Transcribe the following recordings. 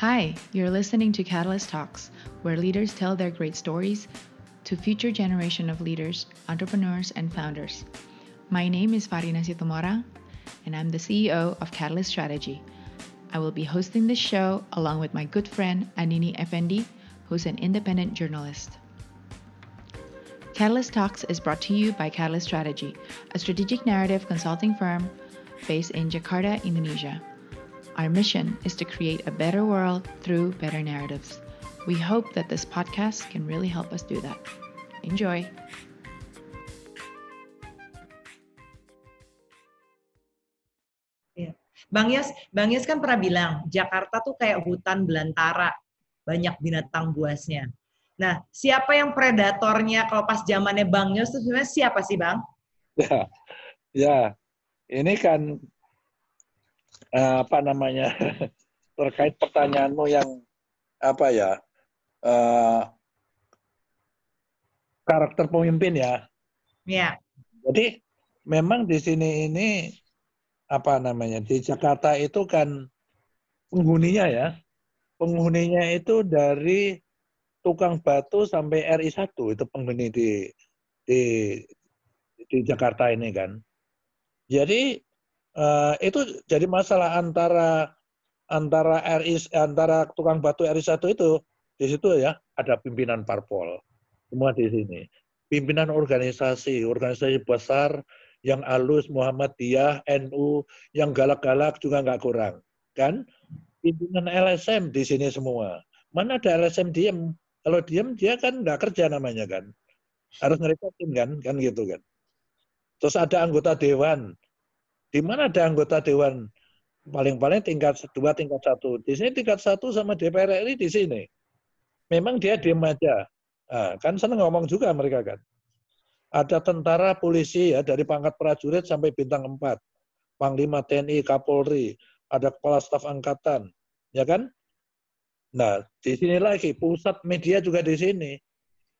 Hi, you're listening to Catalyst Talks, where leaders tell their great stories to future generation of leaders, entrepreneurs, and founders. My name is Farina Situmora, and I'm the CEO of Catalyst Strategy. I will be hosting this show along with my good friend Anini Effendi, who's an independent journalist. Catalyst Talks is brought to you by Catalyst Strategy, a strategic narrative consulting firm based in Jakarta, Indonesia. Our mission is to create a better world through better narratives. We hope that this podcast can really help us do that. Enjoy. Bang Yos, Bang Yos kan pernah bilang Jakarta tuh kayak hutan belantara, banyak binatang buasnya. Nah, siapa yang predatornya kalau pas zamannya Bang Yos itu sebenarnya siapa sih Bang? Ya, ya ini kan uh, apa namanya terkait pertanyaanmu yang apa ya uh, karakter pemimpin ya. Ya. Jadi memang di sini ini apa namanya di Jakarta itu kan penghuninya ya penghuninya itu dari tukang batu sampai RI 1 itu penghuni di di di Jakarta ini kan jadi uh, itu jadi masalah antara antara RI antara tukang batu RI 1 itu di situ ya ada pimpinan parpol semua di sini pimpinan organisasi organisasi besar yang alus Muhammadiyah, NU, yang galak-galak juga nggak kurang. Kan? Pimpinan LSM di sini semua. Mana ada LSM diem? Kalau diem dia kan nggak kerja namanya kan. Harus ngerepotin kan, kan gitu kan. Terus ada anggota dewan. Di mana ada anggota dewan? Paling-paling tingkat dua, tingkat satu. Di sini tingkat satu sama DPR RI di sini. Memang dia diem aja. Nah, kan seneng ngomong juga mereka kan ada tentara polisi ya dari pangkat prajurit sampai bintang 4. Panglima TNI, Kapolri, ada kepala staf angkatan, ya kan? Nah, di sini lagi pusat media juga di sini.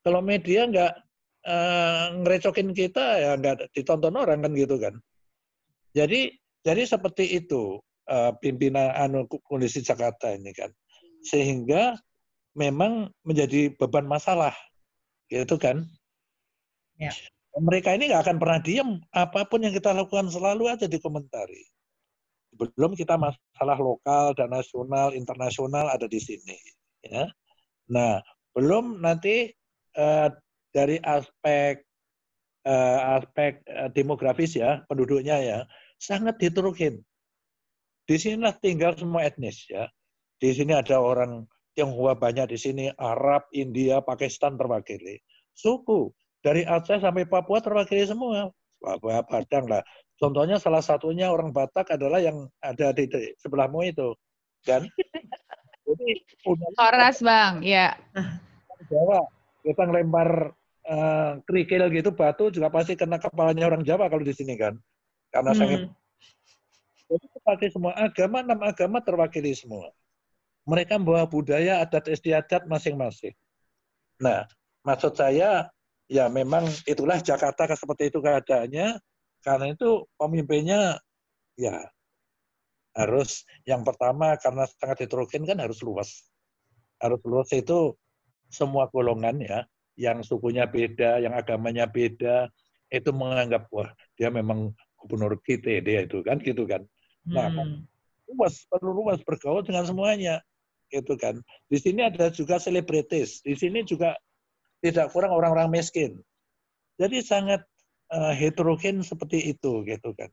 Kalau media nggak uh, ngerecokin kita ya nggak ditonton orang kan gitu kan. Jadi jadi seperti itu uh, pimpinan anu kondisi Jakarta ini kan. Sehingga memang menjadi beban masalah gitu kan. Ya. Mereka ini nggak akan pernah diem. Apa pun yang kita lakukan selalu aja dikomentari. Belum kita masalah lokal dan nasional, internasional ada di sini. Ya. Nah, belum nanti uh, dari aspek uh, aspek uh, demografis ya, penduduknya ya, sangat diturukin. Di sinilah tinggal semua etnis ya. Di sini ada orang Tionghoa banyak di sini, Arab, India, Pakistan terwakili. Suku, dari Aceh sampai Papua terwakili semua. Papua, Padang lah. Contohnya salah satunya orang Batak adalah yang ada di, di sebelahmu itu. Kan? Jadi, Horas Bang, ya. Jawa, kita ngelempar uh, kerikil gitu, batu juga pasti kena kepalanya orang Jawa kalau di sini kan. Karena hmm. sangat jadi terpakai semua agama, enam agama terwakili semua. Mereka membawa budaya, adat istiadat masing-masing. Nah, maksud saya ya memang itulah Jakarta seperti itu keadaannya. Karena itu pemimpinnya ya harus yang pertama karena sangat heterogen kan harus luas. Harus luas itu semua golongan ya, yang sukunya beda, yang agamanya beda, itu menganggap wah dia memang gubernur kita dia itu kan gitu kan. Nah, hmm. luas perlu luas bergaul dengan semuanya gitu kan. Di sini ada juga selebritis, di sini juga tidak kurang orang-orang miskin. Jadi sangat uh, heterogen seperti itu gitu kan.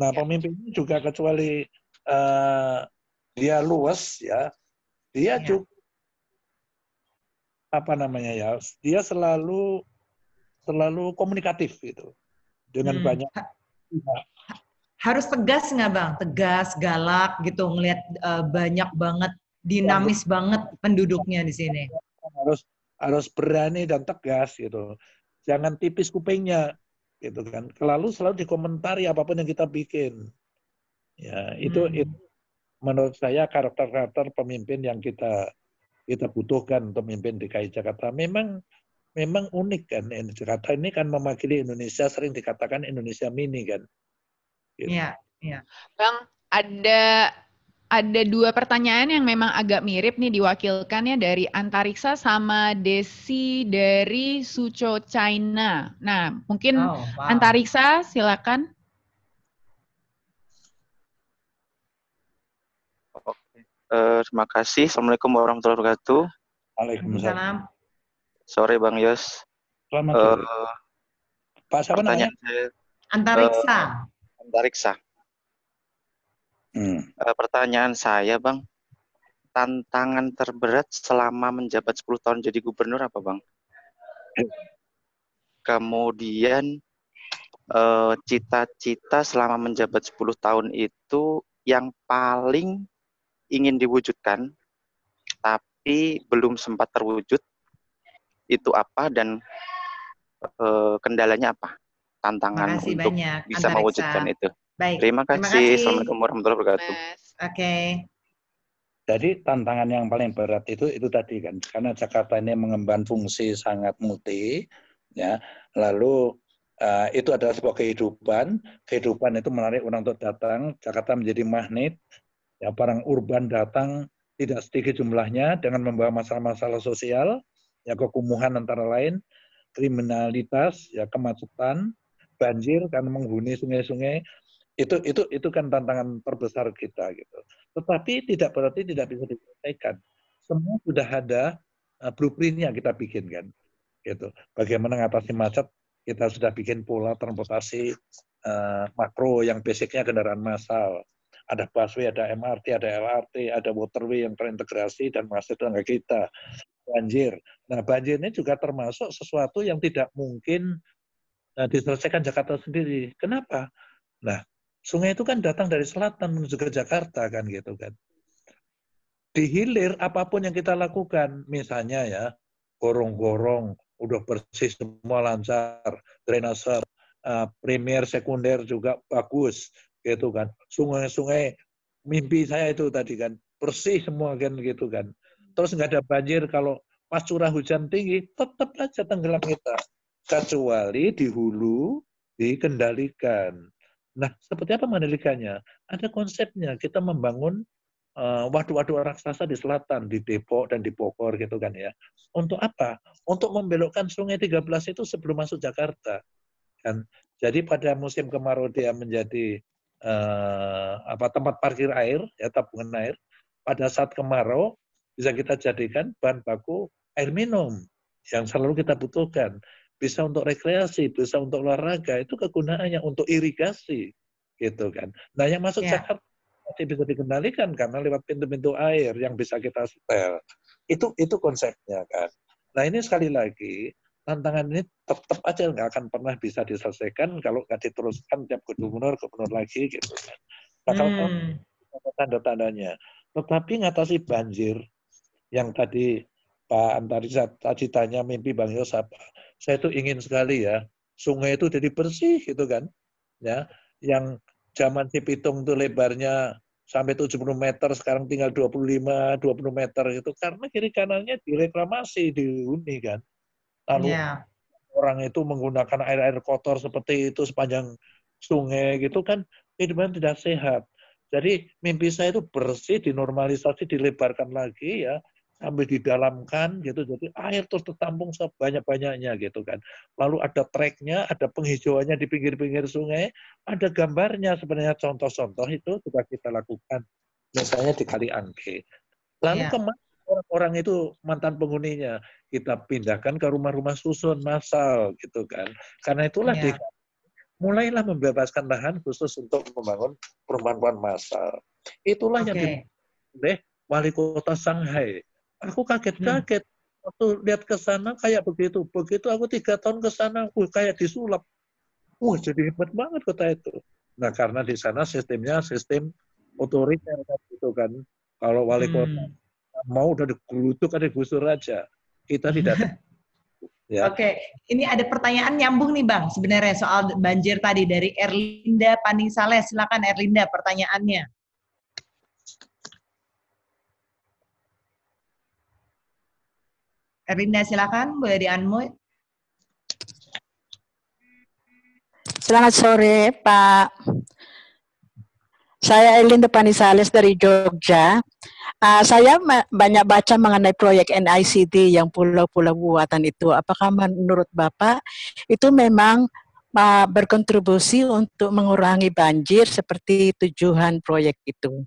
Nah ya. pemimpin ini juga kecuali uh, dia luas ya, dia ya. juga apa namanya ya, dia selalu selalu komunikatif gitu dengan hmm. banyak. Harus tegas nggak bang? Tegas, galak gitu, ngelihat uh, banyak banget, dinamis ya, banget penduduknya di sini. Harus harus berani dan tegas gitu. Jangan tipis kupingnya gitu kan. Selalu selalu dikomentari apa pun yang kita bikin. Ya, itu hmm. itu menurut saya karakter-karakter pemimpin yang kita kita butuhkan untuk memimpin DKI Jakarta. Memang memang unik kan. Jakarta ini kan mewakili Indonesia sering dikatakan Indonesia mini kan. Gitu. Iya, gitu. iya. Bang, ada ada dua pertanyaan yang memang agak mirip nih diwakilkan ya dari Antariksa sama Desi dari Suco China. Nah, mungkin oh, wow. Antariksa silakan. Oke, uh, terima kasih. Assalamualaikum warahmatullahi wabarakatuh. Waalaikumsalam. Sore Bang Yos. Selamat sore. Uh, Pak siapa namanya? Saya, Antariksa. Uh, Antariksa. Hmm. Uh, pertanyaan saya, Bang, tantangan terberat selama menjabat 10 tahun jadi gubernur apa, Bang? Kemudian eh, cita-cita uh, selama menjabat 10 tahun itu yang paling ingin diwujudkan tapi belum sempat terwujud itu apa dan uh, kendalanya apa? Tantangan untuk banyak, bisa Antariksa. mewujudkan itu. Baik. Terima kasih. Terima kasih. Assalamualaikum warahmatullahi wabarakatuh. Oke. Okay. Jadi tantangan yang paling berat itu itu tadi kan karena Jakarta ini mengemban fungsi sangat multi ya. Lalu uh, itu adalah sebuah kehidupan. Kehidupan itu menarik orang untuk datang. Jakarta menjadi magnet. Ya orang urban datang tidak sedikit jumlahnya dengan membawa masalah-masalah sosial, ya kekumuhan antara lain, kriminalitas, ya kemacetan, banjir karena menghuni sungai-sungai, itu itu itu kan tantangan terbesar kita gitu. Tetapi tidak berarti tidak bisa diselesaikan. Semua sudah ada uh, blueprintnya kita bikin kan, gitu. Bagaimana mengatasi macet kita sudah bikin pola transportasi uh, makro yang basicnya kendaraan massal. Ada busway, ada MRT, ada LRT, ada waterway yang terintegrasi dan masuk tetangga kita. Banjir. Nah banjir ini juga termasuk sesuatu yang tidak mungkin uh, diselesaikan Jakarta sendiri. Kenapa? Nah, Sungai itu kan datang dari selatan menuju ke Jakarta kan gitu kan. Di hilir apa pun yang kita lakukan, misalnya ya gorong-gorong udah bersih semua lancar, drainase uh, primer sekunder juga bagus gitu kan. Sungai-sungai mimpi saya itu tadi kan bersih semua kan gitu kan. Terus nggak ada banjir kalau pas curah hujan tinggi tetap aja tenggelam kita. Kecuali di hulu dikendalikan Nah, seperti apa mengendalikannya? Ada konsepnya. Kita membangun uh, waduk-waduk raksasa di selatan, di Depok dan di Bogor gitu kan ya. Untuk apa? Untuk membelokkan Sungai 13 itu sebelum masuk Jakarta. Kan? Jadi pada musim kemarau dia menjadi uh, apa tempat parkir air, ya tabungan air. Pada saat kemarau bisa kita jadikan bahan baku air minum yang selalu kita butuhkan bisa untuk rekreasi, bisa untuk olahraga, itu kegunaannya untuk irigasi, gitu kan. Nah, yang masuk yeah. Jakarta masih bisa dikendalikan karena lewat pintu-pintu air yang bisa kita setel. Itu itu konsepnya kan. Nah, ini sekali lagi tantangan ini tetap aja nggak akan pernah bisa diselesaikan kalau nggak diteruskan tiap gubernur gubernur lagi gitu kan. Nah, kalau hmm. tanda-tandanya. Tetapi ngatasi banjir yang tadi Pak Antari tadi tanya mimpi Bang Yos apa? saya tuh ingin sekali ya sungai itu jadi bersih gitu kan ya yang zaman si Pitung itu lebarnya sampai 70 meter sekarang tinggal 25 20 meter gitu karena kiri kanannya direklamasi dihuni kan lalu yeah. orang itu menggunakan air-air kotor seperti itu sepanjang sungai gitu kan kehidupan tidak sehat. Jadi mimpi saya itu bersih dinormalisasi dilebarkan lagi ya sambil didalamkan gitu. Jadi air terus tertampung sebanyak-banyaknya gitu kan. Lalu ada treknya ada penghijauannya di pinggir-pinggir sungai ada gambarnya. Sebenarnya contoh-contoh itu sudah kita lakukan. Misalnya di Kali Angke lalu ya. ke mana orang-orang itu mantan penghuninya kita pindahkan ke rumah-rumah susun massal gitu kan karena itulah ya. di, mulailah membebaskan lahan khusus untuk membangun perumahan-perumahan massal itulah okay. yang oleh wali kota Shanghai Aku kaget-kaget. Hmm. Waktu lihat ke sana kayak begitu. Begitu aku tiga tahun ke sana, aku kayak disulap. Wah, jadi hebat banget kota itu. Nah, karena di sana sistemnya sistem otoriter gitu kan. Kalau wali hmm. Mau udah digerutuk, ada gusur aja. Kita tidak Ya. Oke, ini ada pertanyaan nyambung nih Bang, sebenarnya soal banjir tadi dari Erlinda Paningsale. Silakan Erlinda pertanyaannya. Erinda silakan, boleh di unmute. Selamat sore Pak. Saya Elinda Panisales dari Jogja. Uh, saya banyak baca mengenai proyek NICT yang pulau-pulau buatan itu. Apakah menurut Bapak itu memang uh, berkontribusi untuk mengurangi banjir seperti tujuan proyek itu?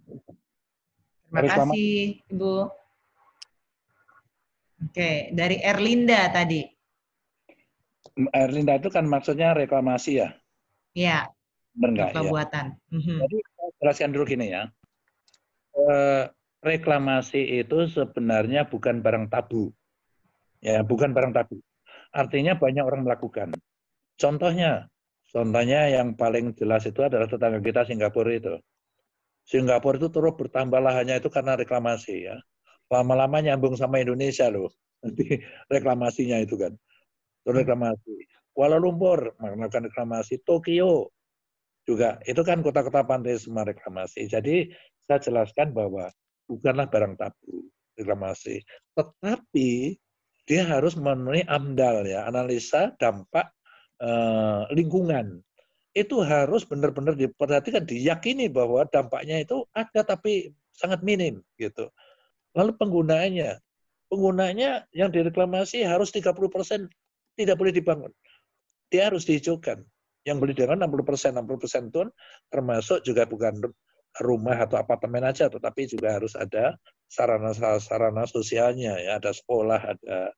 Terima kasih, Ibu. Oke, dari Erlinda tadi. Erlinda itu kan maksudnya reklamasi ya? Iya. Benar Ya. buatan. Mhm. Jadi jelaskan dulu gini ya. Eh, reklamasi itu sebenarnya bukan barang tabu. Ya, bukan barang tabu. Artinya banyak orang melakukan. Contohnya, contohnya yang paling jelas itu adalah tetangga kita Singapura itu. Singapura itu terus bertambah lahannya itu karena reklamasi ya. Lama-lama nyambung sama Indonesia loh. Nanti reklamasinya itu kan. Terus reklamasi. Kuala Lumpur melakukan reklamasi. Tokyo juga. Itu kan kota-kota pantai semua reklamasi. Jadi saya jelaskan bahwa bukanlah barang tabu reklamasi. Tetapi dia harus memenuhi AMDAL ya, analisa dampak eh, lingkungan. Itu harus benar-benar diperhatikan, diyakini bahwa dampaknya itu ada tapi sangat minim gitu. Lalu penggunaannya, penggunaannya yang direklamasi harus 30% tidak boleh dibangun. Dia harus dihijaukan. Yang boleh dibangun 60 persen, 60 persen itu termasuk juga bukan rumah atau apartemen aja, tetapi juga harus ada sarana-sarana sosialnya, ya ada sekolah, ada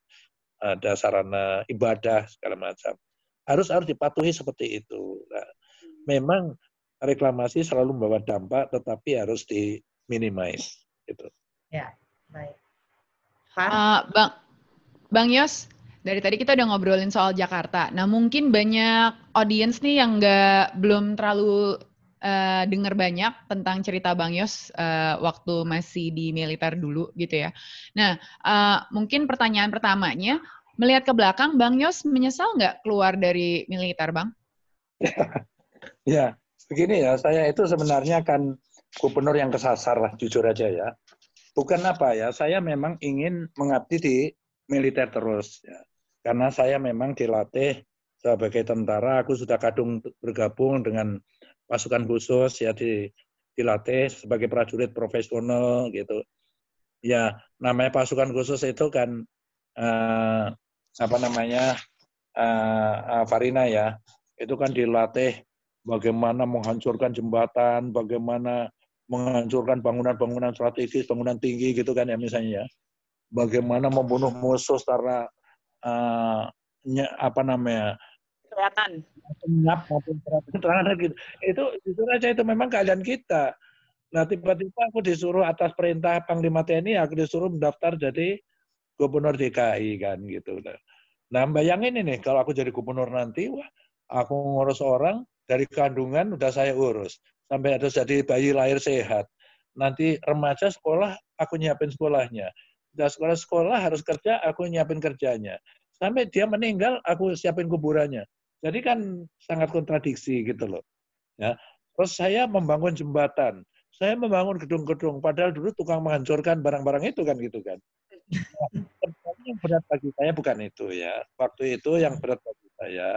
ada sarana ibadah segala macam. Harus harus dipatuhi seperti itu. Nah, memang reklamasi selalu membawa dampak, tetapi harus diminimize. Gitu. Ya. Baik. Uh, Bang Bang Yos, dari tadi kita udah ngobrolin soal Jakarta. Nah, mungkin banyak audiens nih yang nggak belum terlalu uh, dengar banyak tentang cerita Bang Yos uh, waktu masih di militer dulu gitu ya. Nah, uh, mungkin pertanyaan pertamanya, melihat ke belakang, Bang Yos menyesal nggak keluar dari militer, Bang? ya, begini ya, saya itu sebenarnya kan gubernur yang kesasar lah, jujur aja ya bukan apa ya, saya memang ingin mengabdi di militer terus. Ya. Karena saya memang dilatih sebagai tentara, aku sudah kadung bergabung dengan pasukan khusus ya di dilatih sebagai prajurit profesional gitu. Ya, namanya pasukan khusus itu kan uh, apa namanya uh, uh, Farina ya, itu kan dilatih bagaimana menghancurkan jembatan, bagaimana menghancurkan bangunan-bangunan strategis, bangunan tinggi gitu kan ya misalnya ya. Bagaimana membunuh musuh secara uh, apa namanya kelihatan senyap maupun terangan gitu. Itu itu aja itu memang keadaan kita. Nah tiba-tiba aku disuruh atas perintah Panglima TNI aku disuruh mendaftar jadi gubernur DKI kan gitu. Nah bayangin ini kalau aku jadi gubernur nanti, wah aku ngurus orang dari kandungan udah saya urus sampai ada jadi bayi lahir sehat. Nanti remaja sekolah, aku nyiapin sekolahnya. Udah sekolah sekolah harus kerja, aku nyiapin kerjanya. Sampai dia meninggal, aku siapin kuburannya. Jadi kan sangat kontradiksi gitu loh. Ya. Terus saya membangun jembatan, saya membangun gedung-gedung, padahal dulu tukang menghancurkan barang-barang itu kan gitu kan. Nah, yang berat bagi saya bukan itu ya. Waktu itu yang berat bagi saya,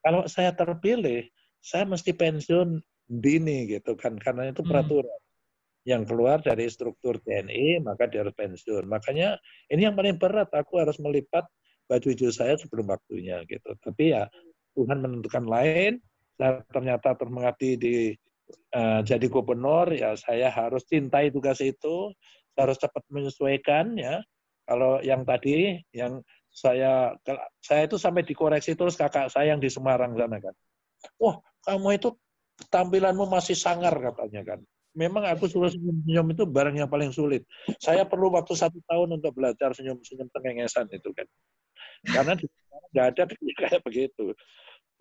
kalau saya terpilih, saya mesti pensiun dini gitu kan karena itu hmm. peraturan. Yang keluar dari struktur TNI maka dia harus pensiun. Makanya ini yang paling berat aku harus melipat baju hijau saya sebelum waktunya gitu. Tapi ya Tuhan menentukan lain. Saya ternyata termengabdi di uh, jadi gubernur ya saya harus cintai tugas itu. Harus cepat menyesuaikan ya. Kalau yang tadi yang saya saya itu sampai dikoreksi terus kakak saya yang di Semarang sana kan. Wah kamu itu tampilanmu masih sangar katanya kan. Memang aku suruh senyum-senyum itu barang yang paling sulit. Saya perlu waktu satu tahun untuk belajar senyum-senyum tengengesan itu kan. Karena di nggak ada kayak begitu.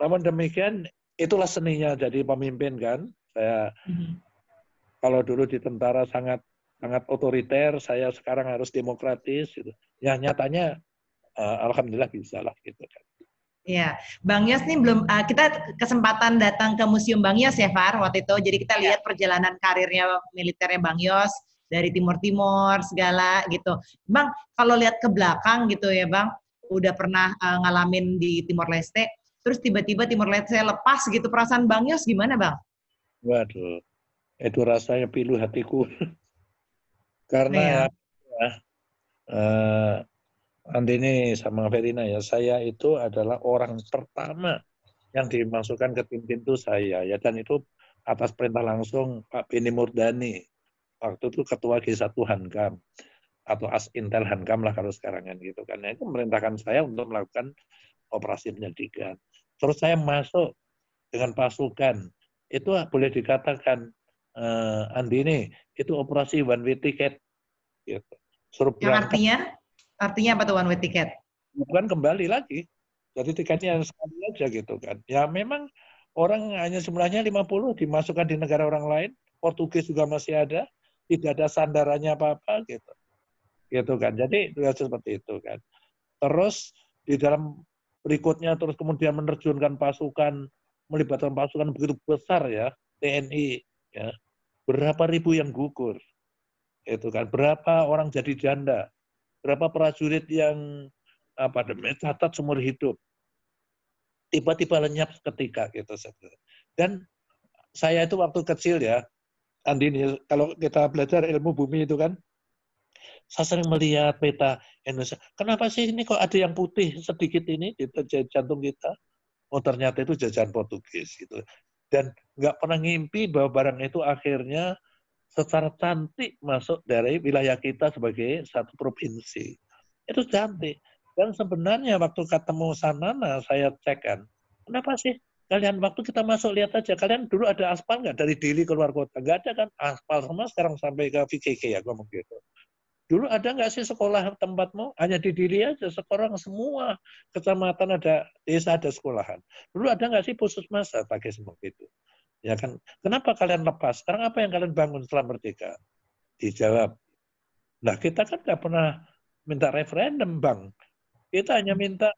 Namun demikian itulah seninya jadi pemimpin kan. Saya mm-hmm. kalau dulu di tentara sangat sangat otoriter, saya sekarang harus demokratis. Gitu. Ya nyatanya uh, alhamdulillah bisa lah gitu kan. Iya, Bang Yos nih belum uh, kita kesempatan datang ke Museum Bang Yos ya Far waktu itu. Jadi kita lihat ya. perjalanan karirnya militernya Bang Yos dari Timur Timur segala gitu. Bang, kalau lihat ke belakang gitu ya Bang, udah pernah uh, ngalamin di Timor Leste, terus tiba-tiba Timor Leste lepas gitu perasaan Bang Yos gimana Bang? Waduh. itu rasanya pilu hatiku. Karena Iya. ya, eh, Andini sama Verina ya, saya itu adalah orang pertama yang dimasukkan ke tim-tim itu saya ya dan itu atas perintah langsung Pak Beni Murdani waktu itu ketua G1 Hankam atau As Intel Hankam lah kalau sekarang kan gitu kan. Itu memerintahkan saya untuk melakukan operasi penyelidikan. Terus saya masuk dengan pasukan. Itu boleh dikatakan eh, Andini itu operasi one way ticket gitu. Suruh Yang berangkat artinya artinya apa tuh one way ticket? bukan kembali lagi. Jadi tiketnya sekali aja gitu kan. Ya memang orang hanya jumlahnya 50 dimasukkan di negara orang lain. Portugis juga masih ada. Tidak ada sandarannya apa-apa gitu. Gitu kan. Jadi ya seperti itu kan. Terus di dalam berikutnya terus kemudian menerjunkan pasukan, melibatkan pasukan begitu besar ya, TNI ya. Berapa ribu yang gugur. Itu kan. Berapa orang jadi janda. Berapa prajurit yang apa namanya catat seumur hidup. Tiba-tiba lenyap seketika gitu dan saya itu waktu kecil ya Andini kalau kita belajar ilmu bumi itu kan saya sering melihat peta Indonesia. Kenapa sih ini kok ada yang putih sedikit ini di jantung kita? Oh ternyata itu jajahan Portugis gitu. Dan nggak pernah ngimpi bahwa barang itu akhirnya secara cantik masuk dari wilayah kita sebagai satu provinsi itu cantik dan sebenarnya waktu ketemu Sanana, saya cek kan, kenapa sih kalian waktu kita masuk lihat aja, kalian dulu ada aspal nggak dari Dili keluar kota? Nggak ada kan aspal semua sekarang sampai ke VKK ya ngomong gitu. Dulu ada nggak sih sekolah tempatmu? Hanya di Dili aja, sekarang semua kecamatan ada, desa ada sekolahan. Dulu ada nggak sih puskesmas pakai semua itu? Ya kan, kenapa kalian lepas? Sekarang apa yang kalian bangun setelah merdeka? Dijawab, nah kita kan nggak pernah minta referendum, Bang kita hanya minta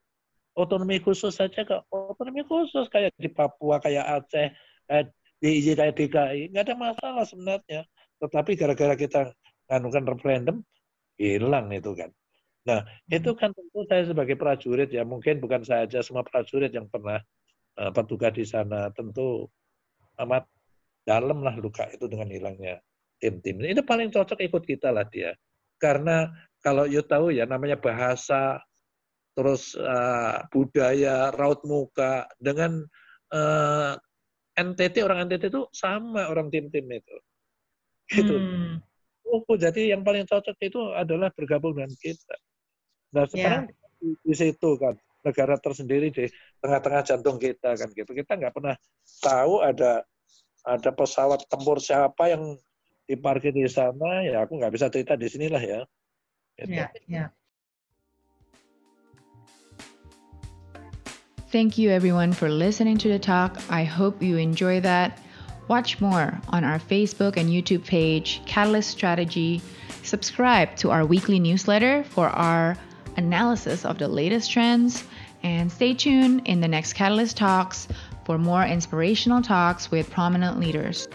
otonomi khusus saja ke otonomi khusus kayak di Papua, kayak Aceh, kayak di kayak DKI, nggak ada masalah sebenarnya. Tetapi gara-gara kita nganukan referendum, hilang itu kan. Nah, itu kan tentu saya sebagai prajurit ya, mungkin bukan saya saja semua prajurit yang pernah uh, bertugas di sana, tentu amat dalam lah luka itu dengan hilangnya tim-tim. Itu paling cocok ikut kita lah dia. Karena kalau you tahu ya namanya bahasa terus uh, budaya, raut muka dengan uh, NTT orang NTT itu sama orang tim-tim itu. Gitu. Hmm. Oh, jadi yang paling cocok itu adalah bergabung dengan kita. Nah, sekarang yeah. di situ kan negara tersendiri di tengah-tengah jantung kita kan gitu. Kita nggak pernah tahu ada ada pesawat tempur siapa yang diparkir di sana ya aku nggak bisa cerita di sinilah ya. Gitu. Yeah, yeah. Thank you everyone for listening to the talk. I hope you enjoy that. Watch more on our Facebook and YouTube page, Catalyst Strategy. Subscribe to our weekly newsletter for our analysis of the latest trends. And stay tuned in the next Catalyst Talks for more inspirational talks with prominent leaders.